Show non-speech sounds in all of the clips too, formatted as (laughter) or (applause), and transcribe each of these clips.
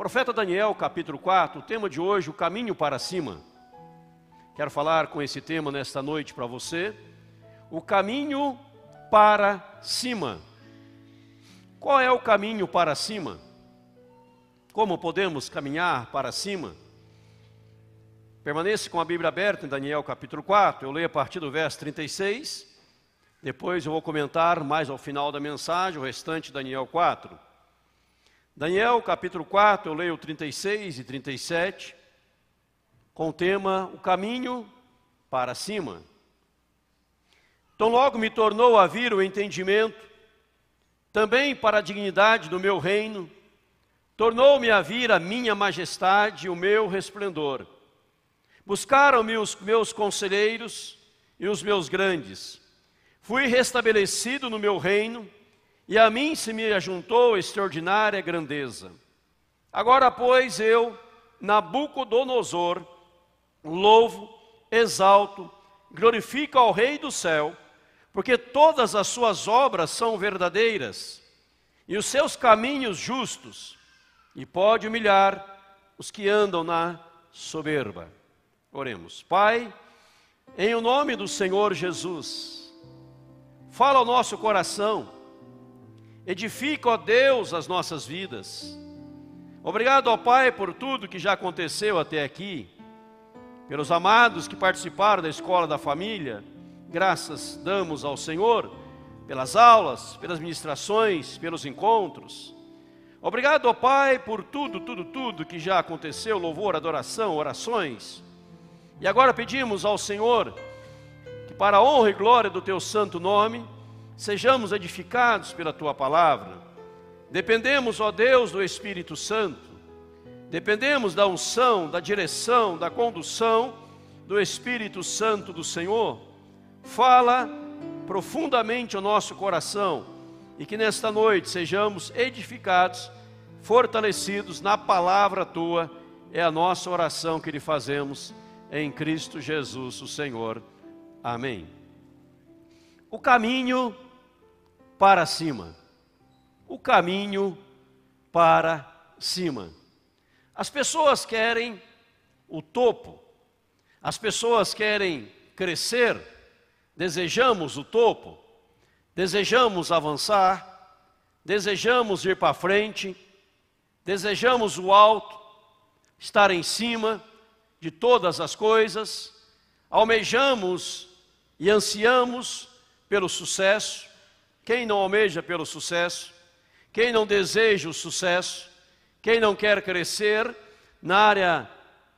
Profeta Daniel, capítulo 4, o tema de hoje, o caminho para cima. Quero falar com esse tema nesta noite para você. O caminho para cima. Qual é o caminho para cima? Como podemos caminhar para cima? Permaneça com a Bíblia aberta em Daniel capítulo 4. Eu leio a partir do verso 36. Depois eu vou comentar mais ao final da mensagem o restante de Daniel 4. Daniel capítulo 4, eu leio 36 e 37, com o tema O caminho para cima. Então logo me tornou a vir o entendimento, também para a dignidade do meu reino, tornou-me a vir a minha majestade e o meu resplendor. Buscaram-me os meus conselheiros e os meus grandes. Fui restabelecido no meu reino, e a mim se me ajuntou extraordinária grandeza. Agora, pois, eu, Nabucodonosor, louvo, exalto, glorifico ao Rei do céu, porque todas as suas obras são verdadeiras e os seus caminhos justos, e pode humilhar os que andam na soberba. Oremos. Pai, em o nome do Senhor Jesus, fala ao nosso coração, edifica, ó Deus, as nossas vidas. Obrigado, ó Pai, por tudo que já aconteceu até aqui, pelos amados que participaram da escola da família, Graças damos ao Senhor pelas aulas, pelas ministrações, pelos encontros. Obrigado, ó Pai, por tudo, tudo, tudo que já aconteceu louvor, adoração, orações. E agora pedimos ao Senhor que, para a honra e glória do Teu santo nome, sejamos edificados pela Tua palavra. Dependemos, ó Deus, do Espírito Santo. Dependemos da unção, da direção, da condução do Espírito Santo do Senhor fala profundamente o nosso coração e que nesta noite sejamos edificados, fortalecidos na palavra tua, é a nossa oração que lhe fazemos em Cristo Jesus, o Senhor. Amém. O caminho para cima. O caminho para cima. As pessoas querem o topo, as pessoas querem crescer, desejamos o topo, desejamos avançar, desejamos ir para frente, desejamos o alto, estar em cima de todas as coisas, almejamos e ansiamos pelo sucesso. Quem não almeja pelo sucesso? Quem não deseja o sucesso? Quem não quer crescer na área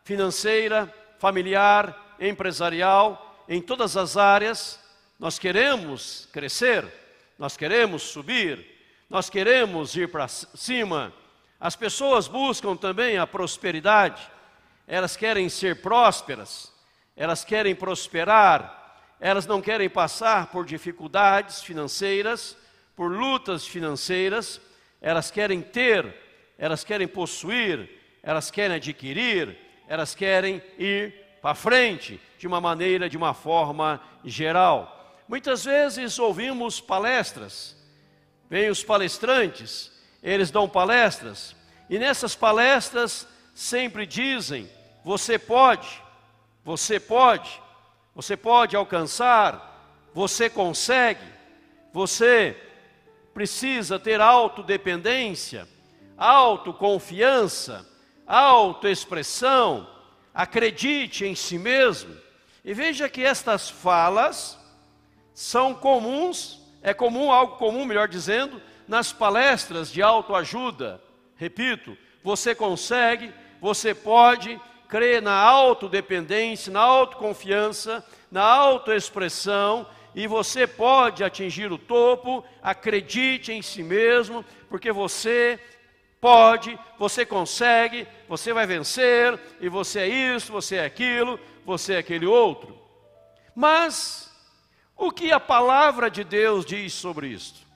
financeira, familiar, empresarial, em todas as áreas, nós queremos crescer, nós queremos subir, nós queremos ir para cima. As pessoas buscam também a prosperidade, elas querem ser prósperas, elas querem prosperar, elas não querem passar por dificuldades financeiras, por lutas financeiras, elas querem ter, elas querem possuir, elas querem adquirir, elas querem ir para frente, de uma maneira, de uma forma geral. Muitas vezes ouvimos palestras, vêm os palestrantes, eles dão palestras, e nessas palestras sempre dizem: você pode, você pode, você pode alcançar, você consegue, você precisa ter autodependência, autoconfiança, autoexpressão, acredite em si mesmo. E veja que estas falas são comuns, é comum, algo comum, melhor dizendo, nas palestras de autoajuda. Repito, você consegue, você pode crer na autodependência, na autoconfiança, na autoexpressão, e você pode atingir o topo, acredite em si mesmo, porque você pode, você consegue, você vai vencer, e você é isso, você é aquilo, você é aquele outro. Mas, o que a palavra de Deus diz sobre isto?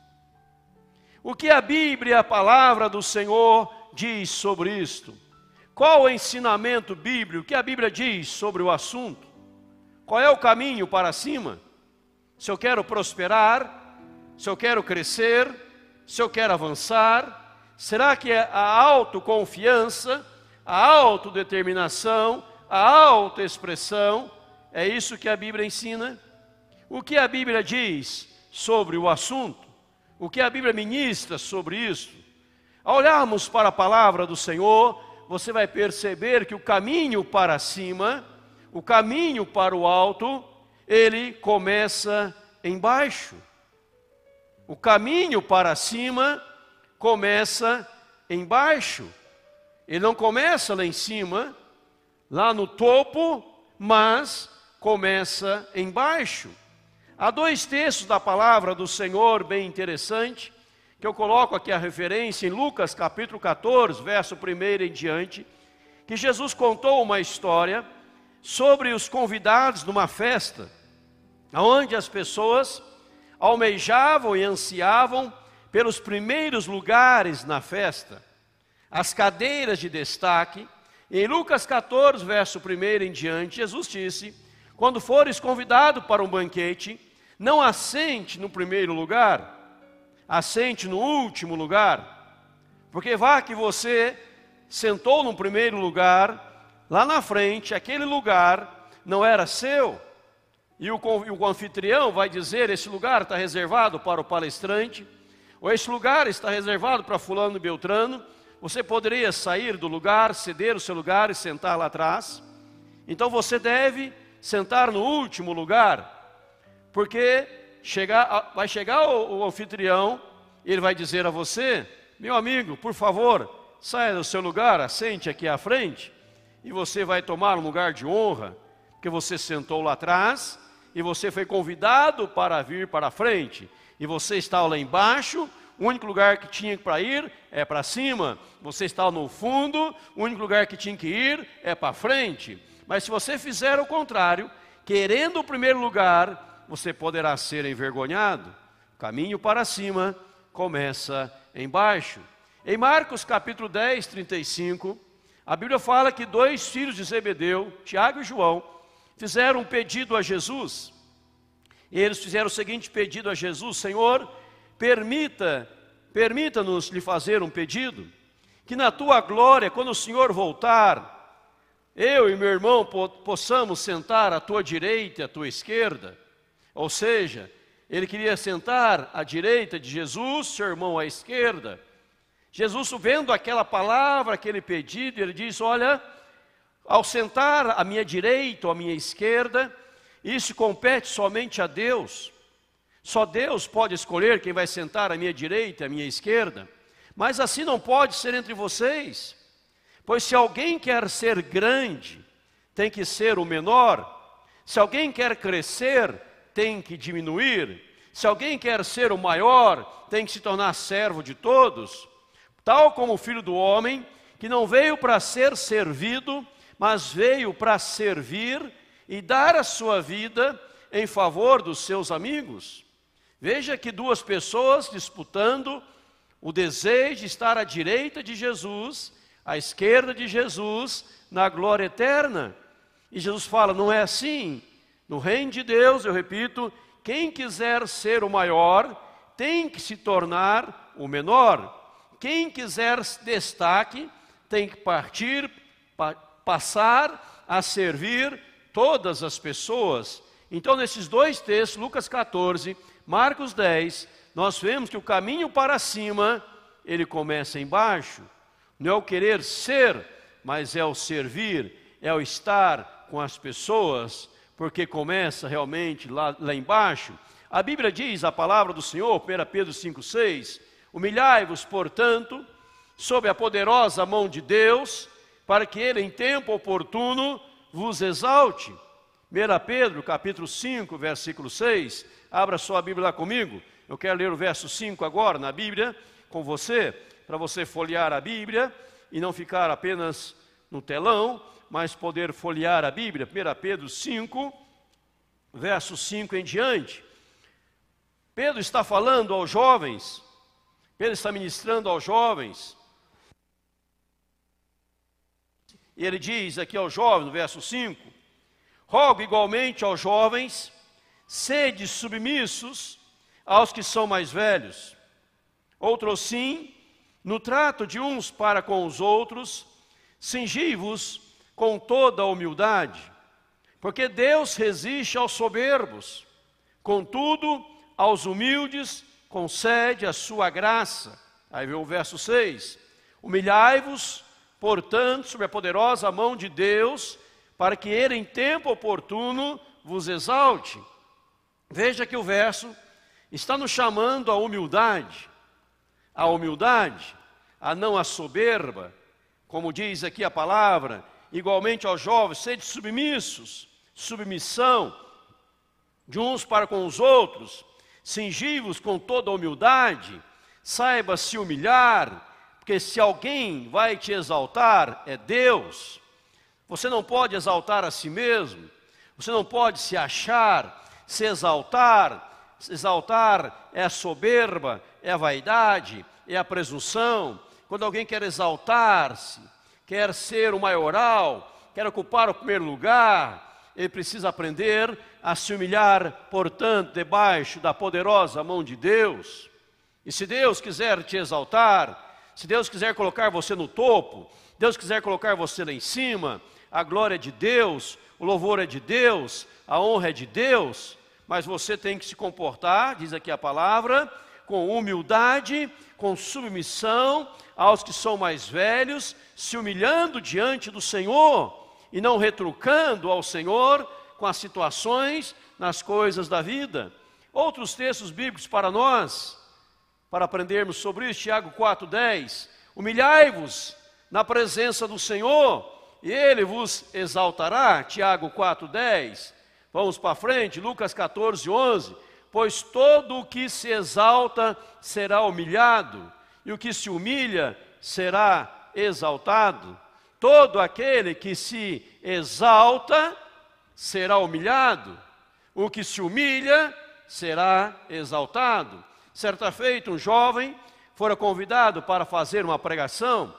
O que a Bíblia, a palavra do Senhor, diz sobre isto? Qual o ensinamento bíblico? O que a Bíblia diz sobre o assunto? Qual é o caminho para cima? Se eu quero prosperar, se eu quero crescer, se eu quero avançar, Será que é a autoconfiança, a autodeterminação, a autoexpressão, é isso que a Bíblia ensina? O que a Bíblia diz sobre o assunto? O que a Bíblia ministra sobre isso? Ao olharmos para a palavra do Senhor, você vai perceber que o caminho para cima, o caminho para o alto, ele começa embaixo. O caminho para cima começa embaixo. Ele não começa lá em cima, lá no topo, mas começa embaixo. Há dois textos da palavra do Senhor bem interessante, que eu coloco aqui a referência em Lucas capítulo 14, verso 1 em diante, que Jesus contou uma história sobre os convidados numa festa, onde as pessoas almejavam e ansiavam pelos primeiros lugares na festa, as cadeiras de destaque. Em Lucas 14, verso 1 em diante, Jesus disse: Quando fores convidado para um banquete, não assente no primeiro lugar, assente no último lugar, porque vá que você sentou no primeiro lugar, lá na frente, aquele lugar não era seu, e o, o anfitrião vai dizer: esse lugar está reservado para o palestrante, ou esse lugar está reservado para Fulano e Beltrano, você poderia sair do lugar, ceder o seu lugar e sentar lá atrás. Então você deve sentar no último lugar, porque chegar, vai chegar o, o anfitrião ele vai dizer a você: meu amigo, por favor, saia do seu lugar, assente aqui à frente, e você vai tomar um lugar de honra, porque você sentou lá atrás e você foi convidado para vir para a frente e você está lá embaixo, o único lugar que tinha para ir é para cima. Você está no fundo, o único lugar que tinha que ir é para frente. Mas se você fizer o contrário, querendo o primeiro lugar, você poderá ser envergonhado. Caminho para cima começa embaixo. Em Marcos capítulo 10, 35, a Bíblia fala que dois filhos de Zebedeu, Tiago e João, fizeram um pedido a Jesus. E eles fizeram o seguinte pedido a Jesus: Senhor, permita, permita-nos lhe fazer um pedido, que na tua glória, quando o Senhor voltar, eu e meu irmão possamos sentar à tua direita e à tua esquerda. Ou seja, ele queria sentar à direita de Jesus, seu irmão à esquerda. Jesus, vendo aquela palavra, aquele pedido, ele diz: Olha, ao sentar à minha direita ou à minha esquerda, isso compete somente a Deus. Só Deus pode escolher quem vai sentar à minha direita, à minha esquerda. Mas assim não pode ser entre vocês. Pois se alguém quer ser grande, tem que ser o menor. Se alguém quer crescer, tem que diminuir. Se alguém quer ser o maior, tem que se tornar servo de todos. Tal como o filho do homem, que não veio para ser servido, mas veio para servir e dar a sua vida em favor dos seus amigos. Veja que duas pessoas disputando o desejo de estar à direita de Jesus, à esquerda de Jesus, na glória eterna. E Jesus fala: não é assim. No reino de Deus, eu repito, quem quiser ser o maior, tem que se tornar o menor. Quem quiser destaque, tem que partir, pa, passar a servir todas as pessoas. Então, nesses dois textos, Lucas 14, Marcos 10, nós vemos que o caminho para cima, ele começa embaixo. Não é o querer ser, mas é o servir, é o estar com as pessoas, porque começa realmente lá, lá embaixo. A Bíblia diz, a palavra do Senhor, 1 Pedro 5,6: Humilhai-vos, portanto, sob a poderosa mão de Deus, para que Ele, em tempo oportuno, vos exalte. 1 Pedro, capítulo 5, versículo 6. Abra sua Bíblia lá comigo. Eu quero ler o verso 5 agora na Bíblia com você, para você folhear a Bíblia e não ficar apenas no telão, mas poder folhear a Bíblia. 1 Pedro 5, verso 5 em diante. Pedro está falando aos jovens, Pedro está ministrando aos jovens, E ele diz aqui aos jovens, no verso 5: Rogo igualmente aos jovens, sede submissos aos que são mais velhos. Outro sim, No trato de uns para com os outros, cingi-vos com toda a humildade, porque Deus resiste aos soberbos, contudo, aos humildes concede a sua graça. Aí vem o verso 6: Humilhai-vos, portanto, sob a poderosa mão de Deus, para que Ele, em tempo oportuno, vos exalte. Veja que o verso está nos chamando à humildade, à humildade, a não a soberba, como diz aqui a palavra, igualmente aos jovens, sede submissos, submissão de uns para com os outros, cingivos com toda humildade, saiba se humilhar, porque se alguém vai te exaltar, é Deus. Você não pode exaltar a si mesmo, você não pode se achar, se exaltar. Exaltar é soberba, é vaidade, é a presunção. Quando alguém quer exaltar-se, quer ser o maioral, quer ocupar o primeiro lugar, ele precisa aprender a se humilhar, portanto, debaixo da poderosa mão de Deus. E se Deus quiser te exaltar, se Deus quiser colocar você no topo, Deus quiser colocar você lá em cima, a glória é de Deus, o louvor é de Deus, a honra é de Deus, mas você tem que se comportar, diz aqui a palavra, com humildade, com submissão aos que são mais velhos, se humilhando diante do Senhor e não retrucando ao Senhor com as situações nas coisas da vida. Outros textos bíblicos para nós, para aprendermos sobre isso, Tiago 4,10: Humilhai-vos na presença do Senhor e ele vos exaltará. Tiago 4:10. Vamos para frente, Lucas 14:11. Pois todo o que se exalta será humilhado, e o que se humilha será exaltado. Todo aquele que se exalta será humilhado, o que se humilha será exaltado. Certa feita, um jovem fora convidado para fazer uma pregação.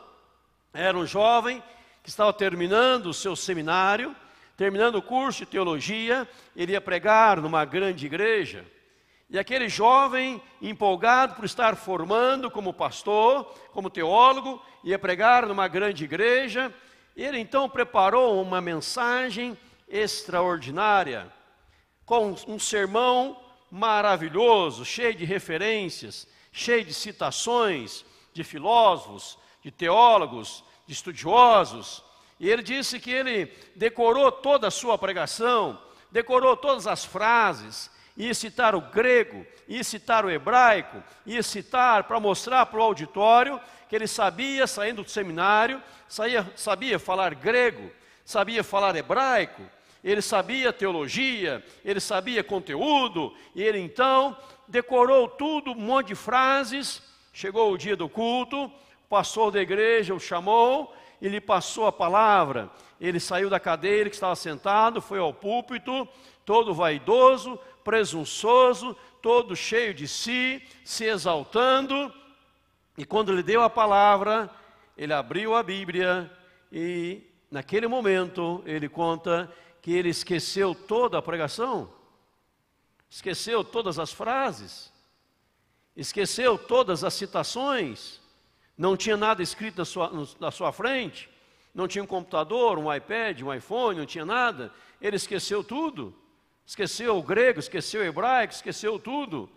Era um jovem que estava terminando o seu seminário, terminando o curso de teologia, iria pregar numa grande igreja. E aquele jovem, empolgado por estar formando como pastor, como teólogo, ia pregar numa grande igreja, ele então preparou uma mensagem extraordinária, com um sermão maravilhoso, cheio de referências, cheio de citações de filósofos, de teólogos, de estudiosos, e ele disse que ele decorou toda a sua pregação, decorou todas as frases, ia citar o grego, ia citar o hebraico, ia citar para mostrar para o auditório que ele sabia, saindo do seminário, sabia, sabia falar grego, sabia falar hebraico, ele sabia teologia, ele sabia conteúdo, e ele então decorou tudo, um monte de frases. Chegou o dia do culto, o pastor da igreja o chamou e lhe passou a palavra. Ele saiu da cadeira que estava sentado, foi ao púlpito, todo vaidoso, presunçoso, todo cheio de si, se exaltando. E quando lhe deu a palavra, ele abriu a Bíblia e, naquele momento, ele conta que ele esqueceu toda a pregação, esqueceu todas as frases, esqueceu todas as citações não tinha nada escrito na sua, na sua frente, não tinha um computador, um iPad, um iPhone, não tinha nada, ele esqueceu tudo, esqueceu o grego, esqueceu o hebraico, esqueceu tudo.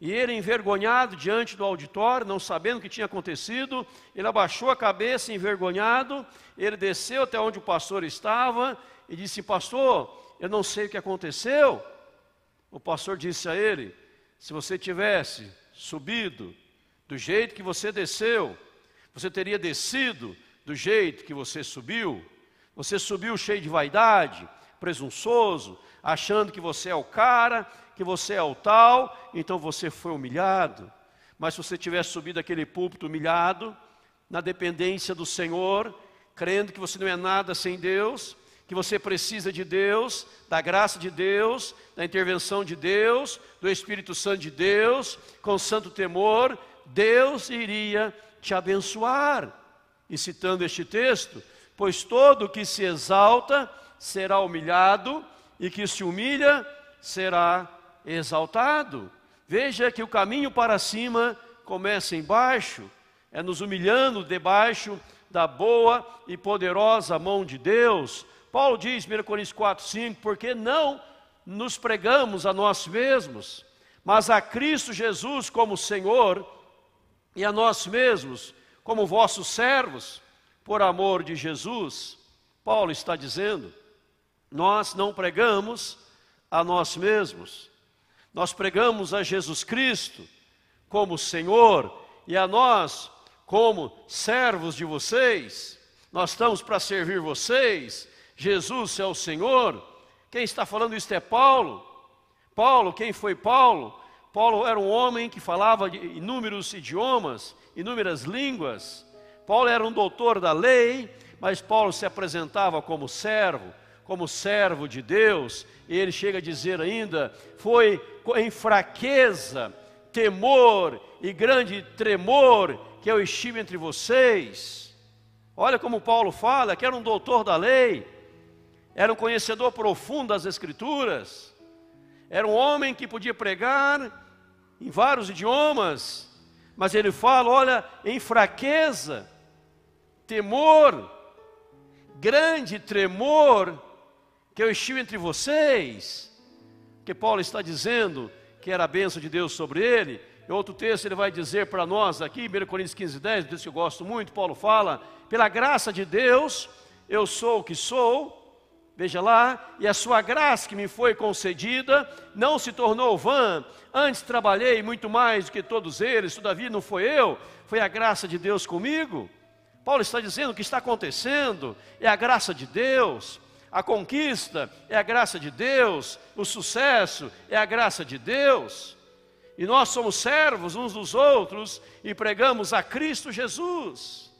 E ele, envergonhado diante do auditório, não sabendo o que tinha acontecido, ele abaixou a cabeça, envergonhado, ele desceu até onde o pastor estava e disse: Pastor, eu não sei o que aconteceu. O pastor disse a ele: Se você tivesse subido do jeito que você desceu, você teria descido do jeito que você subiu. Você subiu cheio de vaidade, presunçoso, achando que você é o cara, que você é o tal, então você foi humilhado. Mas se você tivesse subido aquele púlpito humilhado, na dependência do Senhor, crendo que você não é nada sem Deus, que você precisa de Deus, da graça de Deus, da intervenção de Deus, do Espírito Santo de Deus, com santo temor, Deus iria te abençoar. E citando este texto, pois todo que se exalta será humilhado, e que se humilha será exaltado. Veja que o caminho para cima começa embaixo, é nos humilhando debaixo da boa e poderosa mão de Deus. Paulo diz, 1 Coríntios 4, 5, porque não nos pregamos a nós mesmos, mas a Cristo Jesus como Senhor e a nós mesmos como vossos servos, por amor de Jesus. Paulo está dizendo, nós não pregamos a nós mesmos, nós pregamos a Jesus Cristo como Senhor e a nós como servos de vocês, nós estamos para servir vocês, Jesus é o Senhor. Quem está falando isso é Paulo. Paulo, quem foi Paulo? Paulo era um homem que falava inúmeros idiomas, inúmeras línguas. Paulo era um doutor da lei, mas Paulo se apresentava como servo, como servo de Deus. Ele chega a dizer ainda: foi em fraqueza, temor e grande tremor que eu estive entre vocês. Olha como Paulo fala, que era um doutor da lei, era um conhecedor profundo das Escrituras, era um homem que podia pregar em vários idiomas, mas ele fala: olha, em fraqueza, temor, grande tremor, que eu estive entre vocês, que Paulo está dizendo que era a bênção de Deus sobre ele, em outro texto ele vai dizer para nós aqui, 1 Coríntios 15, 10, texto que eu gosto muito, Paulo fala, pela graça de Deus, eu sou o que sou, veja lá, e a sua graça que me foi concedida não se tornou vã, antes trabalhei muito mais do que todos eles, todavia não foi eu, foi a graça de Deus comigo. Paulo está dizendo o que está acontecendo é a graça de Deus, a conquista é a graça de Deus, o sucesso é a graça de Deus. E nós somos servos uns dos outros e pregamos a Cristo Jesus.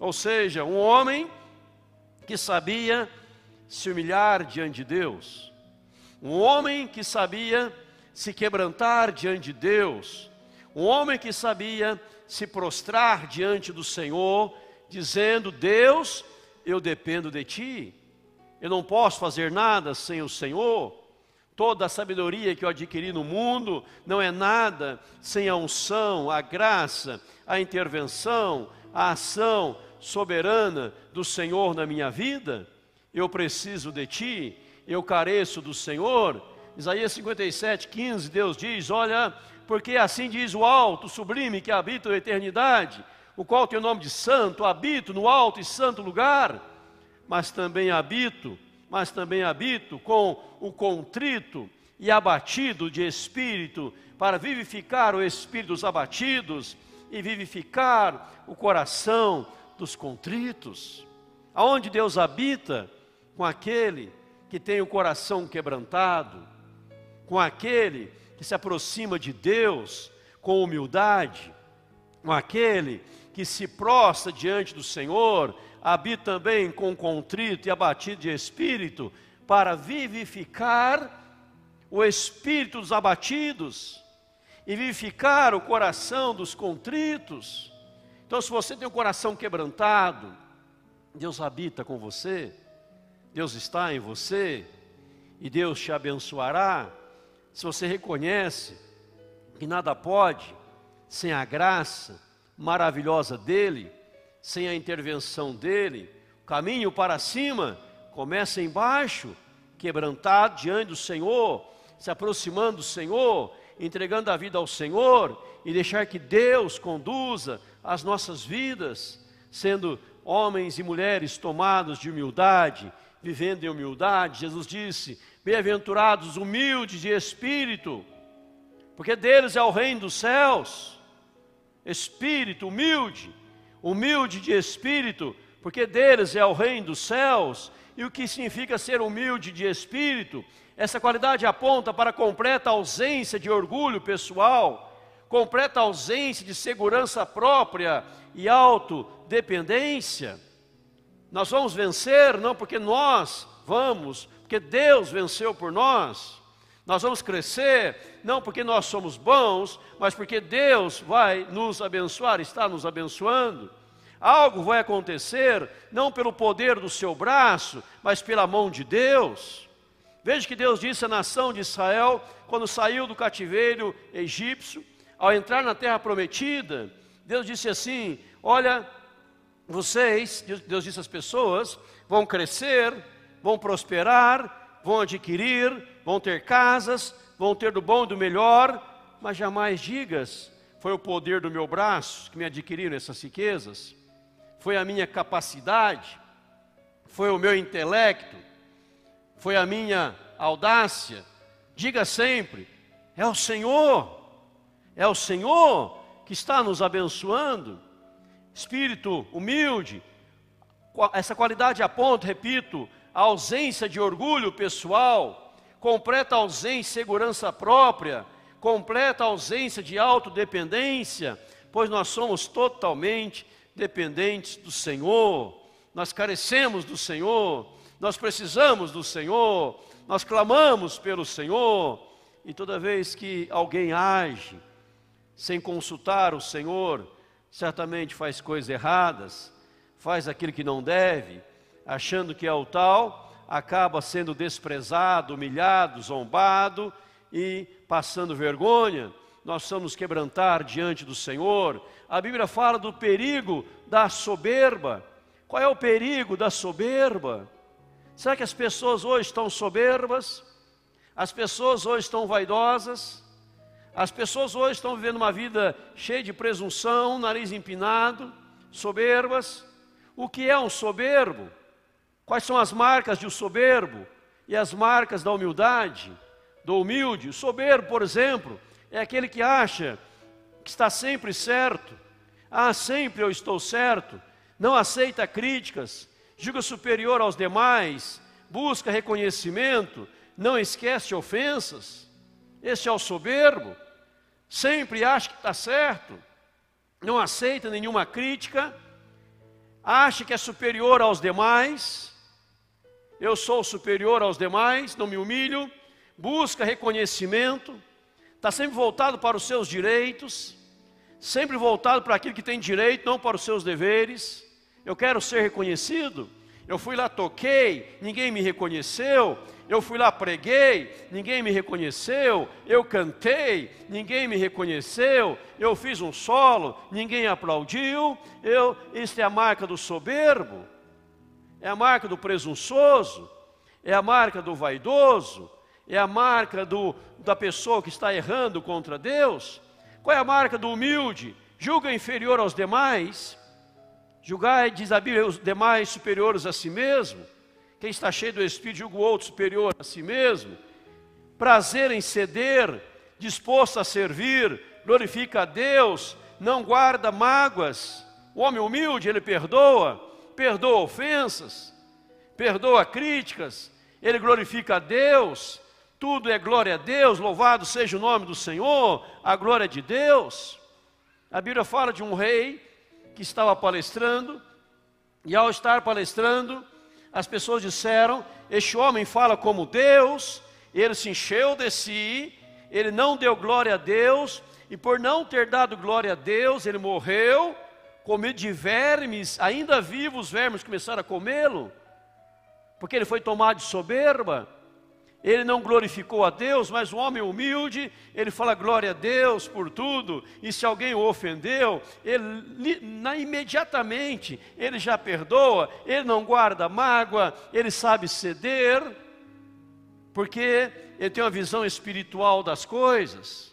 Ou seja, um homem que sabia se humilhar diante de Deus, um homem que sabia se quebrantar diante de Deus, um homem que sabia se prostrar diante do Senhor, dizendo: Deus, eu dependo de Ti, eu não posso fazer nada sem o Senhor. Toda a sabedoria que eu adquiri no mundo não é nada sem a unção, a graça, a intervenção, a ação soberana do Senhor na minha vida. Eu preciso de Ti, eu careço do Senhor. Isaías 57, 15, Deus diz: Olha, porque assim diz o alto, sublime, que habita a eternidade, o qual tem o nome de santo, habito no alto e santo lugar, mas também habito mas também habito com o contrito e abatido de espírito, para vivificar o espírito dos abatidos e vivificar o coração dos contritos. Aonde Deus habita? Com aquele que tem o coração quebrantado, com aquele que se aproxima de Deus com humildade, com aquele que se prostra diante do Senhor habita também com contrito e abatido de espírito, para vivificar o espírito dos abatidos e vivificar o coração dos contritos. Então, se você tem o coração quebrantado, Deus habita com você, Deus está em você e Deus te abençoará. Se você reconhece que nada pode sem a graça maravilhosa dEle, sem a intervenção dele, o caminho para cima começa embaixo, quebrantado diante do Senhor, se aproximando do Senhor, entregando a vida ao Senhor e deixar que Deus conduza as nossas vidas, sendo homens e mulheres tomados de humildade, vivendo em humildade. Jesus disse: Bem-aventurados humildes de espírito, porque deles é o reino dos céus. Espírito humilde humilde de espírito, porque deles é o reino dos céus. E o que significa ser humilde de espírito? Essa qualidade aponta para completa ausência de orgulho pessoal, completa ausência de segurança própria e autodependência. Nós vamos vencer não porque nós vamos, porque Deus venceu por nós. Nós vamos crescer não porque nós somos bons, mas porque Deus vai nos abençoar, está nos abençoando. Algo vai acontecer, não pelo poder do seu braço, mas pela mão de Deus. Veja que Deus disse à nação de Israel, quando saiu do cativeiro egípcio, ao entrar na terra prometida, Deus disse assim: Olha, vocês, Deus disse às pessoas, vão crescer, vão prosperar, vão adquirir, vão ter casas, vão ter do bom e do melhor, mas jamais digas, foi o poder do meu braço que me adquiriram essas riquezas, foi a minha capacidade, foi o meu intelecto, foi a minha audácia. Diga sempre: é o Senhor, é o Senhor que está nos abençoando. Espírito humilde, essa qualidade aponta, repito, a ausência de orgulho pessoal, completa ausência de segurança própria, completa ausência de autodependência, pois nós somos totalmente dependentes do Senhor, nós carecemos do Senhor, nós precisamos do Senhor, nós clamamos pelo Senhor, e toda vez que alguém age sem consultar o Senhor, certamente faz coisas erradas, faz aquilo que não deve, achando que é o tal, acaba sendo desprezado, humilhado, zombado e passando vergonha. Nós precisamos quebrantar diante do Senhor. A Bíblia fala do perigo da soberba. Qual é o perigo da soberba? Será que as pessoas hoje estão soberbas? As pessoas hoje estão vaidosas? As pessoas hoje estão vivendo uma vida cheia de presunção, nariz empinado, soberbas. O que é um soberbo? Quais são as marcas de um soberbo e as marcas da humildade, do humilde? O soberbo, por exemplo, é aquele que acha que está sempre certo. Ah, sempre eu estou certo. Não aceita críticas, julga superior aos demais, busca reconhecimento, não esquece ofensas. Esse é o soberbo sempre acha que está certo, não aceita nenhuma crítica, acha que é superior aos demais, eu sou superior aos demais, não me humilho, busca reconhecimento, está sempre voltado para os seus direitos, sempre voltado para aquilo que tem direito, não para os seus deveres. Eu quero ser reconhecido. Eu fui lá, toquei, ninguém me reconheceu. Eu fui lá, preguei, ninguém me reconheceu. Eu cantei, ninguém me reconheceu. Eu fiz um solo, ninguém aplaudiu. Eu, isso é a marca do soberbo, é a marca do presunçoso, é a marca do vaidoso, é a marca do, da pessoa que está errando contra Deus. Qual é a marca do humilde? Julga inferior aos demais. Julgai, diz a Bíblia, os demais superiores a si mesmo. Quem está cheio do Espírito julga o outro superior a si mesmo. Prazer em ceder, disposto a servir, glorifica a Deus, não guarda mágoas. O homem humilde, ele perdoa, perdoa ofensas, perdoa críticas, ele glorifica a Deus, tudo é glória a Deus, louvado seja o nome do Senhor, a glória de Deus. A Bíblia fala de um rei que estava palestrando, e ao estar palestrando, as pessoas disseram: Este homem fala como Deus, ele se encheu de si, ele não deu glória a Deus, e por não ter dado glória a Deus, ele morreu, comido de vermes, ainda vivos os vermes começaram a comê-lo, porque ele foi tomado de soberba ele não glorificou a Deus, mas o homem humilde, ele fala glória a Deus por tudo, e se alguém o ofendeu, ele na, imediatamente ele já perdoa, ele não guarda mágoa, ele sabe ceder, porque ele tem uma visão espiritual das coisas,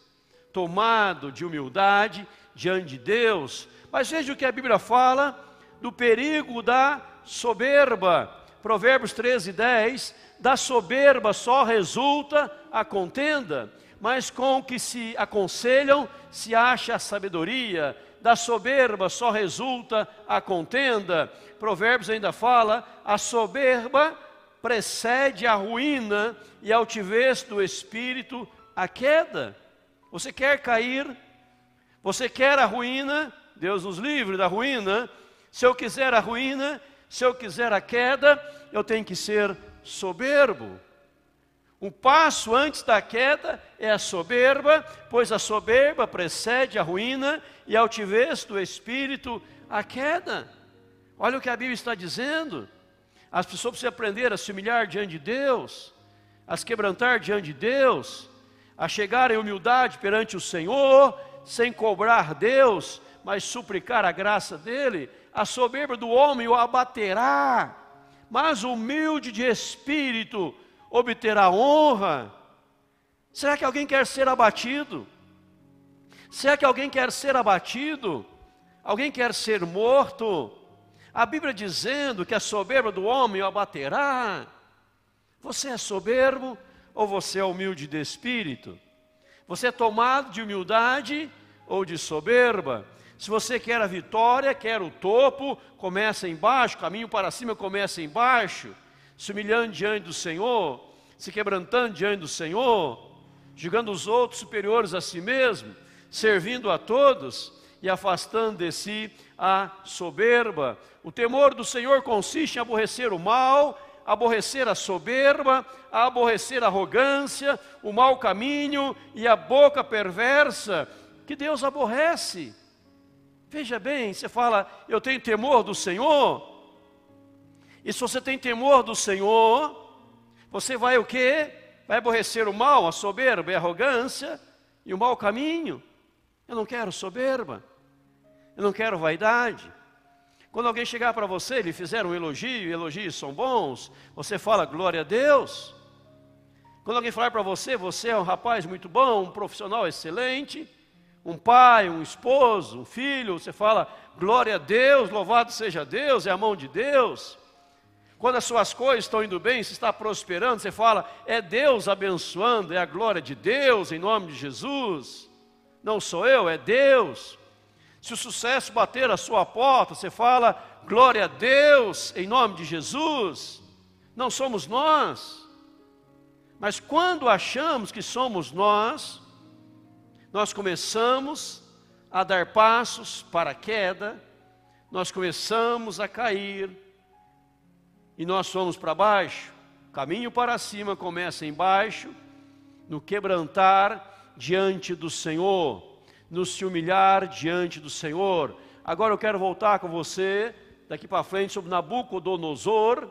tomado de humildade diante de Deus. Mas veja o que a Bíblia fala do perigo da soberba. Provérbios 13, 10 da soberba só resulta a contenda, mas com o que se aconselham se acha a sabedoria. Da soberba só resulta a contenda. Provérbios ainda fala: a soberba precede a ruína e a altivez do espírito a queda. Você quer cair? Você quer a ruína? Deus nos livre da ruína. Se eu quiser a ruína, se eu quiser a queda, eu tenho que ser soberbo. Um passo antes da queda é a soberba, pois a soberba precede a ruína e a altivez do espírito a queda. Olha o que a Bíblia está dizendo. As pessoas precisam aprender a se humilhar diante de Deus, a se quebrantar diante de Deus, a chegar em humildade perante o Senhor, sem cobrar Deus, mas suplicar a graça dele, a soberba do homem o abaterá, mas humilde de espírito obterá honra. Será que alguém quer ser abatido? Será que alguém quer ser abatido? Alguém quer ser morto? A Bíblia dizendo que a soberba do homem o abaterá. Você é soberbo ou você é humilde de espírito? Você é tomado de humildade ou de soberba? Se você quer a vitória, quer o topo, começa embaixo, caminho para cima começa embaixo, se humilhando diante do Senhor, se quebrantando diante do Senhor, julgando os outros superiores a si mesmo, servindo a todos e afastando de si a soberba. O temor do Senhor consiste em aborrecer o mal, aborrecer a soberba, aborrecer a arrogância, o mau caminho e a boca perversa, que Deus aborrece. Veja bem, você fala, eu tenho temor do Senhor. E se você tem temor do Senhor, você vai o quê? Vai aborrecer o mal, a soberba e a arrogância e o mau caminho. Eu não quero soberba. Eu não quero vaidade. Quando alguém chegar para você e lhe fizer um elogio, elogios são bons, você fala glória a Deus. Quando alguém falar para você, você é um rapaz muito bom, um profissional excelente, um pai, um esposo, um filho, você fala glória a Deus, louvado seja Deus, é a mão de Deus. Quando as suas coisas estão indo bem, se está prosperando, você fala é Deus abençoando, é a glória de Deus em nome de Jesus. Não sou eu, é Deus. Se o sucesso bater a sua porta, você fala glória a Deus em nome de Jesus. Não somos nós. Mas quando achamos que somos nós, nós começamos a dar passos para a queda, nós começamos a cair, e nós somos para baixo. Caminho para cima começa embaixo, no quebrantar diante do Senhor, no se humilhar diante do Senhor. Agora eu quero voltar com você, daqui para frente, sobre Nabucodonosor,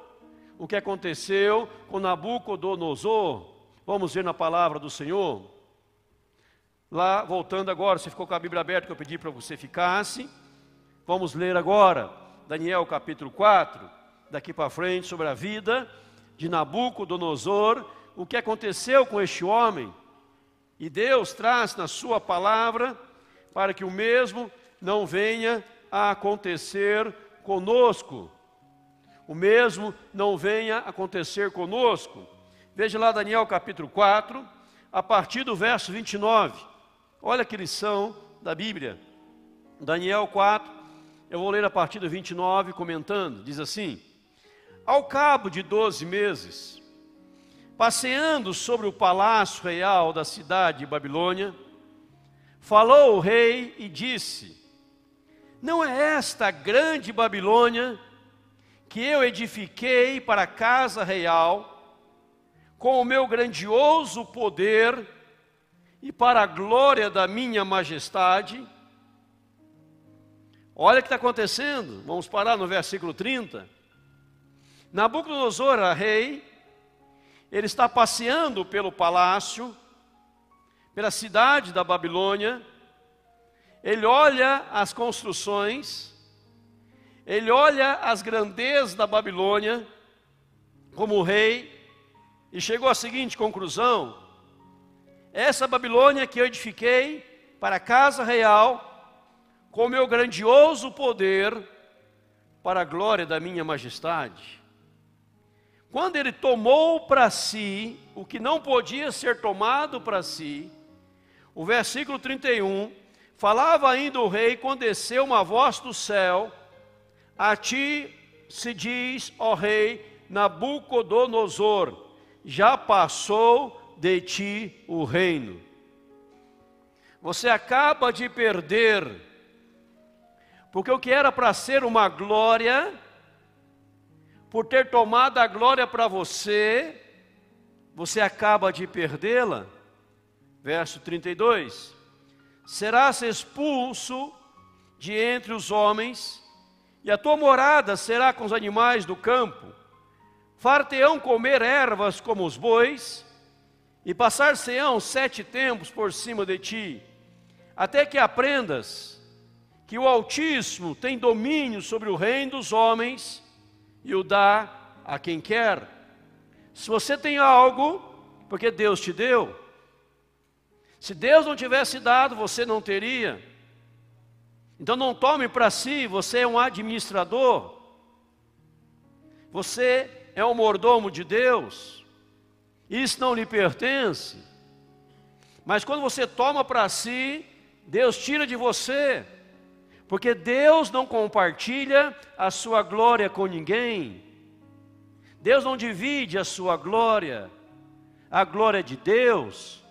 o que aconteceu com Nabucodonosor. Vamos ver na palavra do Senhor. Lá, voltando agora, você ficou com a Bíblia aberta que eu pedi para você ficasse. Vamos ler agora, Daniel capítulo 4, daqui para frente, sobre a vida de Nabucodonosor, o que aconteceu com este homem. E Deus traz na sua palavra para que o mesmo não venha a acontecer conosco. O mesmo não venha a acontecer conosco. Veja lá Daniel capítulo 4, a partir do verso 29. Olha que lição da Bíblia. Daniel 4, eu vou ler a partir do 29, comentando, diz assim: Ao cabo de doze meses, passeando sobre o palácio real da cidade de Babilônia, falou o rei e disse: Não é esta grande Babilônia que eu edifiquei para a casa real, com o meu grandioso poder e para a glória da minha majestade. Olha o que está acontecendo, vamos parar no versículo 30. Nabucodonosor, rei, ele está passeando pelo palácio, pela cidade da Babilônia, ele olha as construções, ele olha as grandezas da Babilônia como rei, e chegou à seguinte conclusão: essa Babilônia que eu edifiquei para a casa real, com meu grandioso poder, para a glória da minha majestade. Quando ele tomou para si o que não podia ser tomado para si, o versículo 31, falava ainda o rei, quando desceu uma voz do céu, a ti se diz, ó rei Nabucodonosor, já passou de ti o reino. Você acaba de perder, porque o que era para ser uma glória, por ter tomado a glória para você, você acaba de perdê-la. Verso 32: Serás expulso de entre os homens, e a tua morada será com os animais do campo. Farteão comer ervas como os bois, e passar-se-ão sete tempos por cima de ti, até que aprendas que o Altíssimo tem domínio sobre o reino dos homens e o dá a quem quer. Se você tem algo, porque Deus te deu. Se Deus não tivesse dado, você não teria. Então não tome para si, você é um administrador. Você é um mordomo de Deus. Isso não lhe pertence. Mas quando você toma para si, Deus tira de você. Porque Deus não compartilha a sua glória com ninguém. Deus não divide a sua glória. A glória de Deus.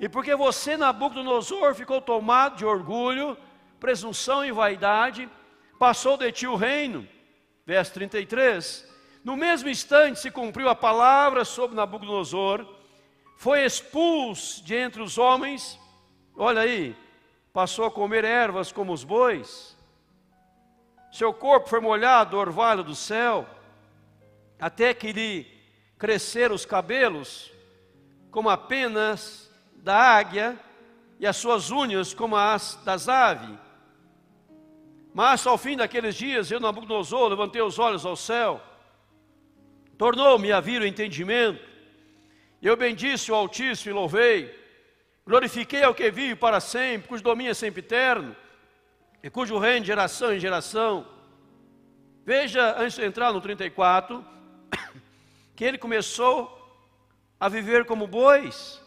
E porque você, Nabucodonosor, ficou tomado de orgulho, presunção e vaidade, passou de ti o reino. Verso 33. No mesmo instante se cumpriu a palavra sobre Nabucodonosor, foi expulso de entre os homens, olha aí, passou a comer ervas como os bois, seu corpo foi molhado do orvalho do céu, até que lhe cresceram os cabelos, como apenas da águia, e as suas unhas como as das aves. Mas ao fim daqueles dias, eu, Nabucodonosor, levantei os olhos ao céu, tornou-me a vir o entendimento, eu bendisse o Altíssimo e louvei, glorifiquei ao que vive para sempre, cujo domínio é sempre eterno, e cujo reino de geração em geração. Veja, antes de entrar no 34, (coughs) que ele começou a viver como bois,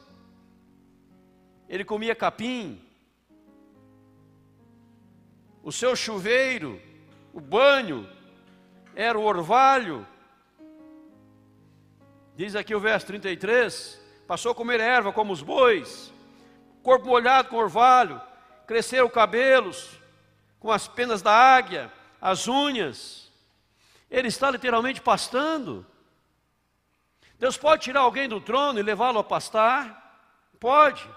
ele comia capim, o seu chuveiro, o banho, era o orvalho, Diz aqui o verso 33: passou a comer erva como os bois, corpo molhado com orvalho, cresceram cabelos com as penas da águia, as unhas. Ele está literalmente pastando. Deus pode tirar alguém do trono e levá-lo a pastar? Pode.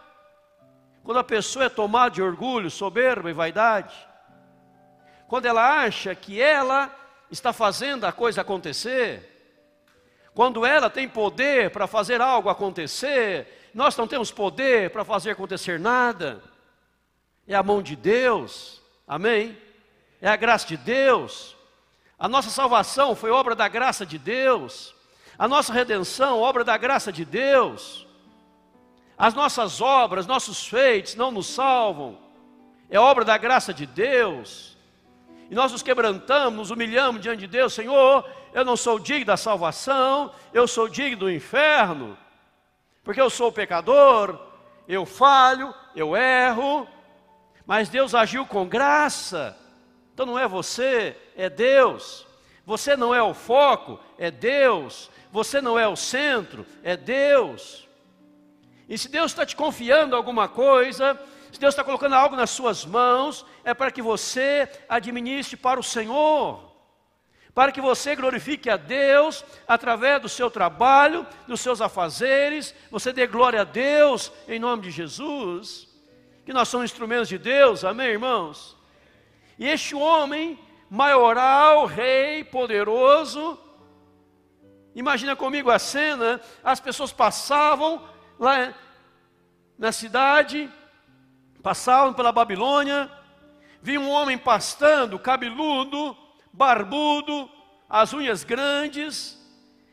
Quando a pessoa é tomada de orgulho, soberba e vaidade, quando ela acha que ela está fazendo a coisa acontecer, quando ela tem poder para fazer algo acontecer, nós não temos poder para fazer acontecer nada. É a mão de Deus, amém? É a graça de Deus. A nossa salvação foi obra da graça de Deus. A nossa redenção, obra da graça de Deus. As nossas obras, nossos feitos não nos salvam. É obra da graça de Deus. E nós nos quebrantamos, nos humilhamos diante de Deus, Senhor, eu não sou digno da salvação, eu sou digno do inferno, porque eu sou pecador, eu falho, eu erro, mas Deus agiu com graça, então não é você, é Deus. Você não é o foco, é Deus. Você não é o centro, é Deus. E se Deus está te confiando alguma coisa, se Deus está colocando algo nas suas mãos, é para que você administre para o Senhor para que você glorifique a Deus através do seu trabalho, dos seus afazeres, você dê glória a Deus em nome de Jesus, que nós somos instrumentos de Deus, amém, irmãos? E este homem, maioral, rei, poderoso, imagina comigo a cena: as pessoas passavam lá na cidade, passavam pela Babilônia, viam um homem pastando, cabeludo, barbudo, as unhas grandes,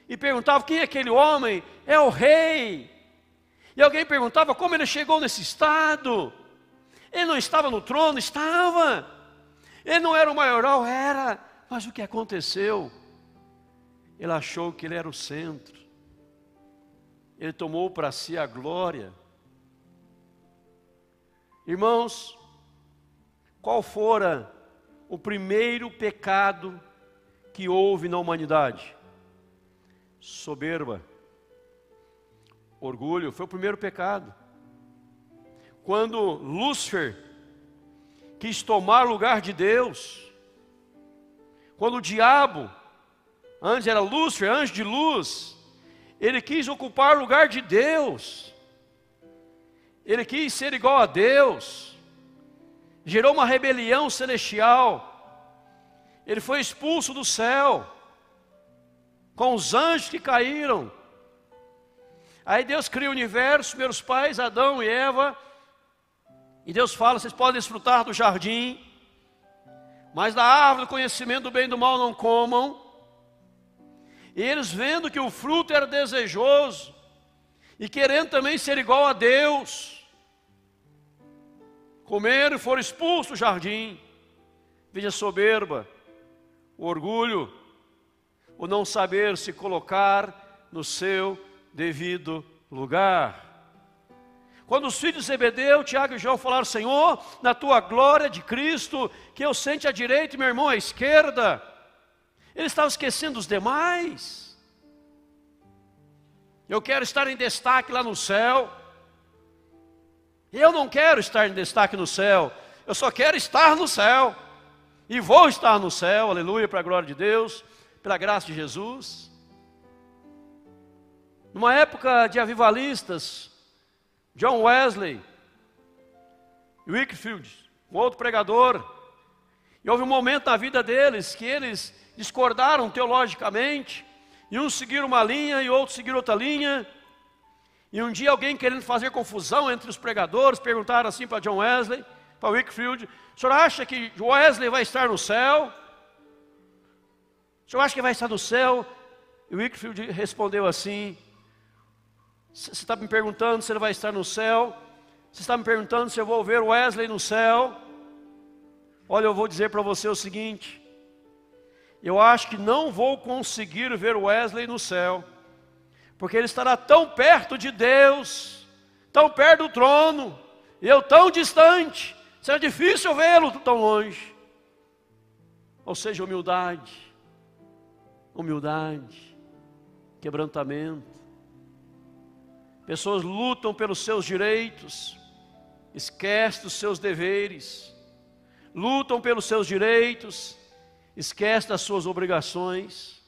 e perguntava quem é aquele homem? É o rei. E alguém perguntava como ele chegou nesse estado. Ele não estava no trono, estava. Ele não era o maioral, era. Mas o que aconteceu? Ele achou que ele era o centro. Ele tomou para si a glória. Irmãos, qual fora o primeiro pecado que houve na humanidade? Soberba. Orgulho foi o primeiro pecado. Quando Lúcifer quis tomar lugar de Deus, quando o diabo, antes era Lúcifer, anjo de luz, ele quis ocupar o lugar de Deus, ele quis ser igual a Deus, gerou uma rebelião celestial. Ele foi expulso do céu, com os anjos que caíram. Aí Deus cria o universo, meus pais, Adão e Eva, e Deus fala: vocês podem desfrutar do jardim, mas da árvore do conhecimento do bem e do mal não comam. E eles vendo que o fruto era desejoso, e querendo também ser igual a Deus, comeram e foram expulsos do jardim. Veja a soberba, o orgulho, o não saber se colocar no seu devido lugar. Quando os filhos de Zebedeu, Tiago e João falaram, Senhor, na tua glória de Cristo, que eu sente à direita e meu irmão à esquerda, eles estavam esquecendo os demais. Eu quero estar em destaque lá no céu. Eu não quero estar em destaque no céu, eu só quero estar no céu. E vou estar no céu, aleluia, para a glória de Deus, pela graça de Jesus. Numa época de avivalistas, John Wesley, Wickfield, um outro pregador, e houve um momento na vida deles que eles discordaram teologicamente, e uns seguiram uma linha e outros seguiram outra linha. E um dia alguém querendo fazer confusão entre os pregadores, perguntaram assim para John Wesley, para Wickfield, o senhor acha que Wesley vai estar no céu? O senhor acha que vai estar no céu? E Wickfield respondeu assim, você está me perguntando se ele vai estar no céu? Você está me perguntando se eu vou ver Wesley no céu? Olha, eu vou dizer para você o seguinte: eu acho que não vou conseguir ver Wesley no céu, porque ele estará tão perto de Deus, tão perto do trono, e eu tão distante, será difícil vê-lo tão longe. Ou seja, humildade, humildade, quebrantamento. Pessoas lutam pelos seus direitos, esquecem dos seus deveres, lutam pelos seus direitos, esquecem das suas obrigações,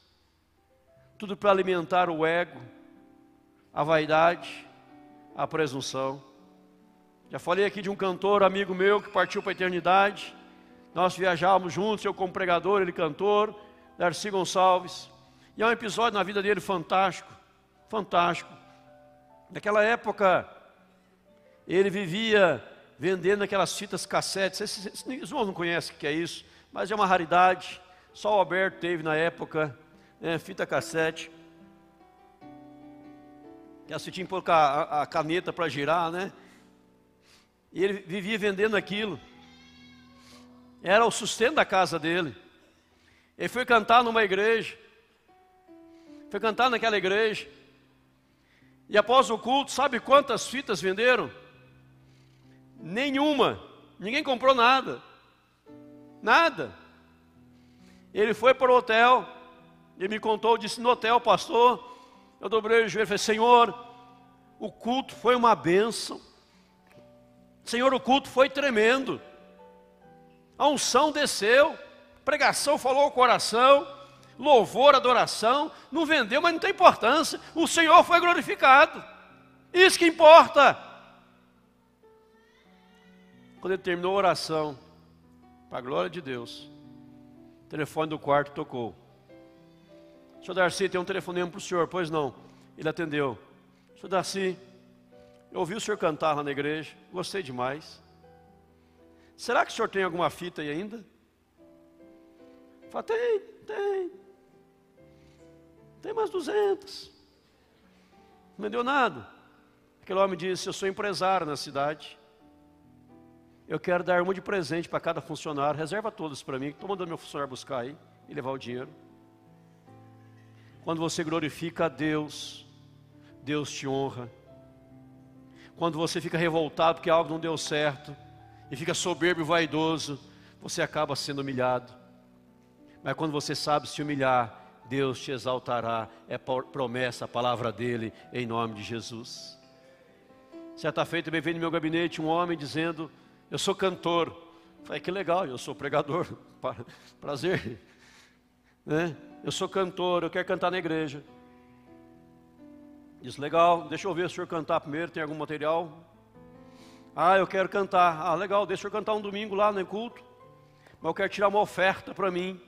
tudo para alimentar o ego, a vaidade, a presunção. Já falei aqui de um cantor, amigo meu, que partiu para a eternidade. Nós viajávamos juntos, eu como pregador, ele cantor, Darcy Gonçalves. E é um episódio na vida dele fantástico, fantástico. Naquela época, ele vivia vendendo aquelas fitas cassetes. Esses irmãos não conhecem o que é isso, mas é uma raridade. Só o Alberto teve na época, né, fita cassete. Que que colocar a, a caneta para girar, né? E ele vivia vendendo aquilo. Era o sustento da casa dele. Ele foi cantar numa igreja. Foi cantar naquela igreja. E após o culto, sabe quantas fitas venderam? Nenhuma. Ninguém comprou nada. Nada. Ele foi para o hotel, ele me contou, disse no hotel, pastor, eu dobrei o joelho e falei, Senhor, o culto foi uma bênção. Senhor, o culto foi tremendo. A unção desceu, pregação falou o coração louvor, adoração, não vendeu, mas não tem importância. O Senhor foi glorificado. Isso que importa. Quando ele terminou a oração, para a glória de Deus, o telefone do quarto tocou. Senhor Darcy, tem um telefonema para o senhor, pois não. Ele atendeu. Senhor Darcy, eu ouvi o senhor cantar lá na igreja, gostei demais. Será que o senhor tem alguma fita aí ainda? Falei, tem, tem. Tem mais 200. Não me deu nada. Aquele homem disse: Eu sou empresário na cidade. Eu quero dar uma de presente para cada funcionário. Reserva todos para mim. Estou mandando meu funcionário buscar aí e levar o dinheiro. Quando você glorifica a Deus, Deus te honra. Quando você fica revoltado porque algo não deu certo e fica soberbo e vaidoso, você acaba sendo humilhado. Mas quando você sabe se humilhar, Deus te exaltará. É promessa, a palavra dele, em nome de Jesus. Certa feita, me veio no meu gabinete um homem dizendo: Eu sou cantor. Falei, que legal, eu sou pregador. (laughs) Prazer. Né? Eu sou cantor, eu quero cantar na igreja. Diz, legal, deixa eu ver o senhor cantar primeiro, tem algum material? Ah, eu quero cantar. Ah, legal, deixa eu cantar um domingo lá no culto. Mas eu quero tirar uma oferta para mim.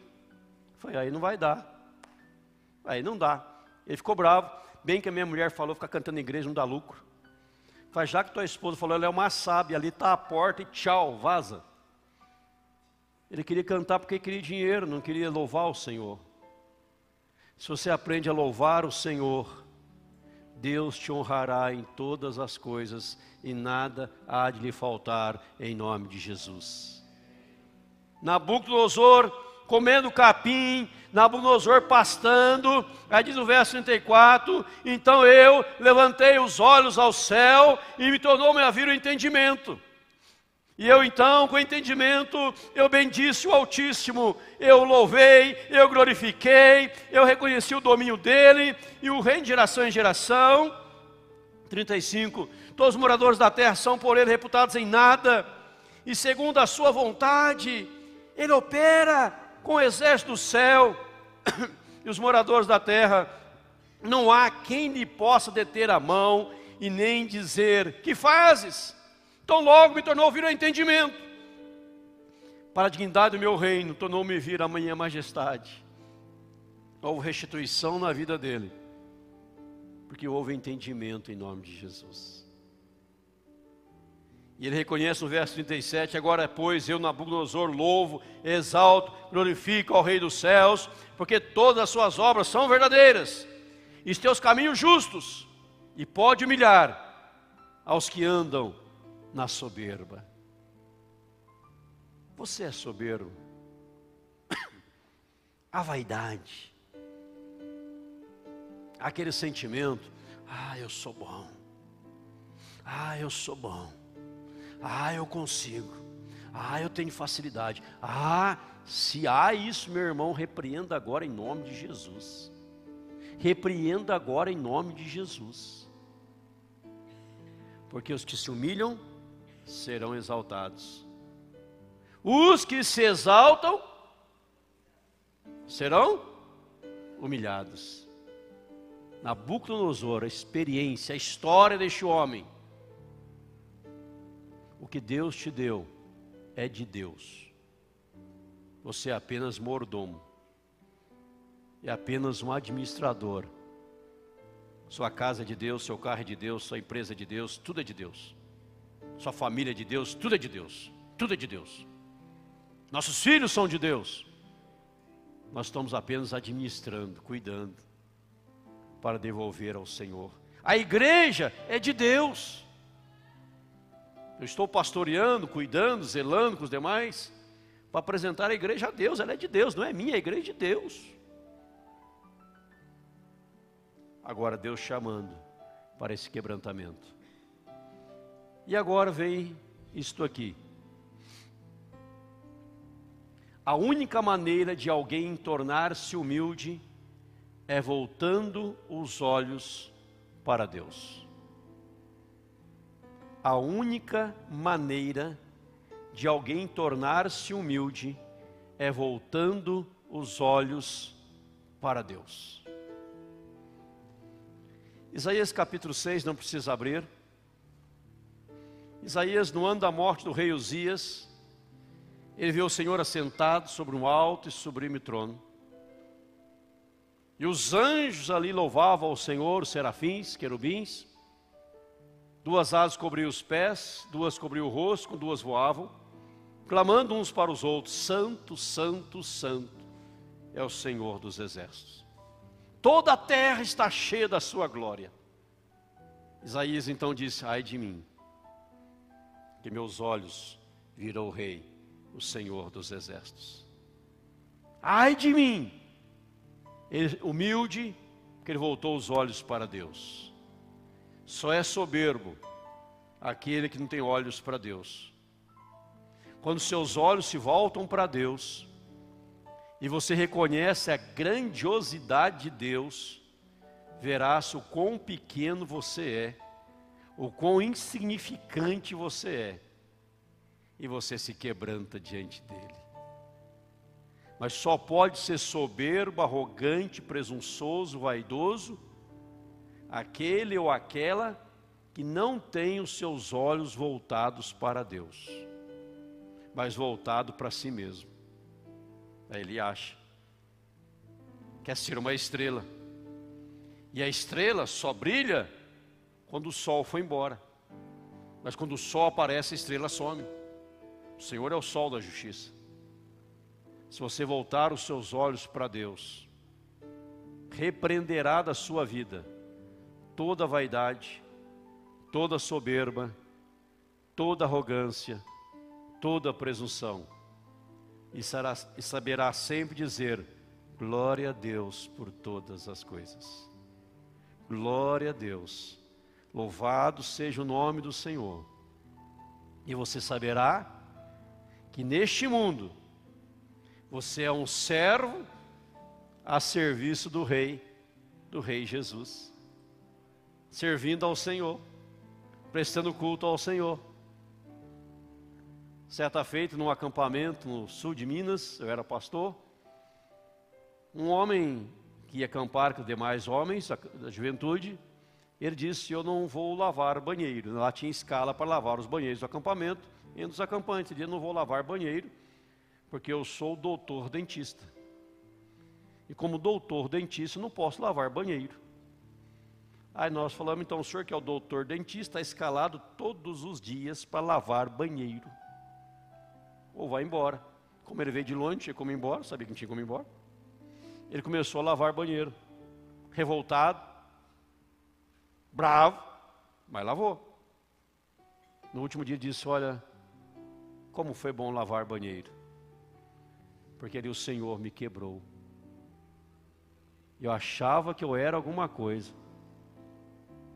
Falei, aí não vai dar. Aí não dá. Ele ficou bravo. Bem que a minha mulher falou, ficar cantando na igreja não dá lucro. Mas já que tua esposa falou, ela é uma sábia, ali está a porta e tchau, vaza. Ele queria cantar porque queria dinheiro, não queria louvar o Senhor. Se você aprende a louvar o Senhor, Deus te honrará em todas as coisas e nada há de lhe faltar em nome de Jesus. Nabucodonosor comendo capim, Nabucodonosor pastando, aí diz no verso 34: Então eu levantei os olhos ao céu e me tornou-me a vir o entendimento. E eu então, com entendimento, eu bendisse o Altíssimo, eu louvei, eu glorifiquei, eu reconheci o domínio dele e o reino de geração em geração. 35. Todos os moradores da terra são por ele reputados em nada, e segundo a sua vontade, ele opera com o exército do céu (coughs) e os moradores da terra. Não há quem lhe possa deter a mão e nem dizer: Que fazes? Então logo me tornou vir o entendimento. Para a dignidade do meu reino, tornou-me vir a manhã majestade. Houve restituição na vida dele, porque houve entendimento em nome de Jesus. E ele reconhece no verso 37, agora pois eu Nabucodonosor louvo, exalto, glorifico ao Rei dos céus, porque todas as suas obras são verdadeiras, e os teus caminhos justos, e pode humilhar aos que andam na soberba. Você é soberbo. (coughs) A vaidade, aquele sentimento, ah, eu sou bom, ah, eu sou bom, ah, eu consigo, ah, eu tenho facilidade, ah, se há isso, meu irmão, repreenda agora em nome de Jesus. Repreenda agora em nome de Jesus. Porque os que se humilham serão exaltados. Os que se exaltam serão humilhados. Nabucodonosor, a experiência, a história deste homem. O que Deus te deu é de Deus. Você é apenas mordomo. É apenas um administrador. Sua casa é de Deus, seu carro é de Deus, sua empresa é de Deus, tudo é de Deus sua família é de Deus, tudo é de Deus, tudo é de Deus. Nossos filhos são de Deus. Nós estamos apenas administrando, cuidando, para devolver ao Senhor. A igreja é de Deus. Eu estou pastoreando, cuidando, zelando com os demais, para apresentar a igreja a Deus. Ela é de Deus, não é minha, a igreja é de Deus. Agora Deus chamando para esse quebrantamento. E agora vem isto aqui. A única maneira de alguém tornar-se humilde é voltando os olhos para Deus. A única maneira de alguém tornar-se humilde é voltando os olhos para Deus. Isaías capítulo 6, não precisa abrir. Isaías, no ano da morte do rei Uzias, ele viu o Senhor assentado sobre um alto e sublime trono. E os anjos ali louvavam ao Senhor, os serafins, querubins. Duas asas cobriam os pés, duas cobriam o rosto, com duas voavam, clamando uns para os outros: Santo, Santo, Santo é o Senhor dos exércitos. Toda a terra está cheia da sua glória. Isaías então disse: Ai de mim que meus olhos viram o Rei, o Senhor dos Exércitos. Ai de mim! Ele, humilde, que ele voltou os olhos para Deus. Só é soberbo aquele que não tem olhos para Deus. Quando seus olhos se voltam para Deus, e você reconhece a grandiosidade de Deus, verás o quão pequeno você é o quão insignificante você é, e você se quebranta diante dele. Mas só pode ser soberbo, arrogante, presunçoso, vaidoso, aquele ou aquela que não tem os seus olhos voltados para Deus, mas voltado para si mesmo. Aí ele acha, quer ser uma estrela, e a estrela só brilha quando o sol foi embora. Mas quando o sol aparece, a estrela some. O Senhor é o sol da justiça. se você voltar os seus olhos para Deus, repreenderá da sua vida toda vaidade, toda soberba, toda arrogância, toda presunção, e, será, e saberá sempre dizer: glória a Deus por todas as coisas. Glória a Deus. Louvado seja o nome do Senhor. E você saberá que neste mundo você é um servo a serviço do Rei, do Rei Jesus, servindo ao Senhor, prestando culto ao Senhor. Certa feita, num acampamento no sul de Minas, eu era pastor, um homem que ia acampar com os demais homens da juventude, ele disse: Eu não vou lavar banheiro. Lá tinha escala para lavar os banheiros do acampamento. E dos acampantes, ele disse: Não vou lavar banheiro porque eu sou doutor dentista. E como doutor dentista, não posso lavar banheiro. Aí nós falamos, então, o senhor que é o doutor dentista, está escalado todos os dias para lavar banheiro. Ou vai embora. Como ele veio de longe, tinha como ir embora, sabia que não tinha como ir embora. Ele começou a lavar banheiro. Revoltado, bravo, mas lavou. No último dia disse: Olha, como foi bom lavar banheiro porque ali o Senhor me quebrou. Eu achava que eu era alguma coisa,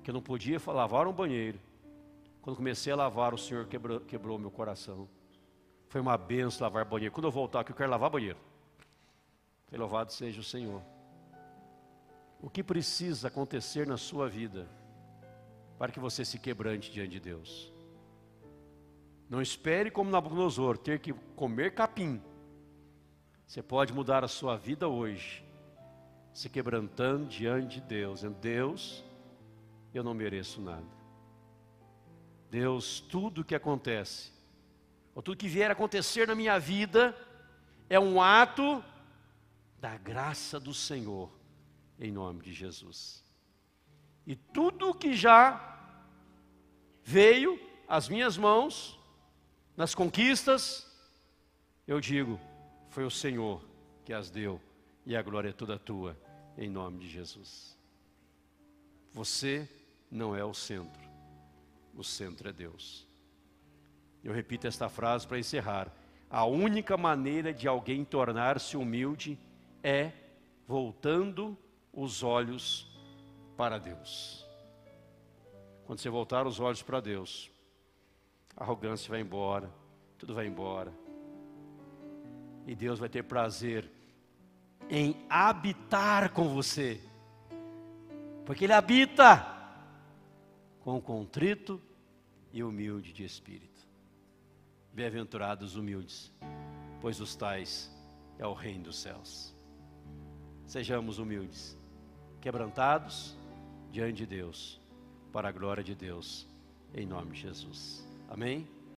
que eu não podia lavar um banheiro. Quando comecei a lavar, o Senhor quebrou, quebrou meu coração. Foi uma benção lavar banheiro. Quando eu voltar aqui, eu quero lavar banheiro. Louvado seja o Senhor. O que precisa acontecer na sua vida para que você se quebrante diante de Deus? Não espere como Nabucodonosor ter que comer capim você pode mudar a sua vida hoje, se quebrantando diante de Deus. Deus, eu não mereço nada. Deus, tudo que acontece, ou tudo que vier acontecer na minha vida, é um ato da graça do Senhor, em nome de Jesus. E tudo que já veio às minhas mãos, nas conquistas, eu digo, foi o Senhor que as deu e a glória é toda tua, em nome de Jesus. Você não é o centro, o centro é Deus. Eu repito esta frase para encerrar. A única maneira de alguém tornar-se humilde é voltando os olhos para Deus. Quando você voltar os olhos para Deus, a arrogância vai embora, tudo vai embora e Deus vai ter prazer em habitar com você. Porque Ele habita com contrito e humilde de espírito. Bem-aventurados humildes, pois os tais é o reino dos céus. Sejamos humildes, quebrantados diante de Deus, para a glória de Deus, em nome de Jesus. Amém?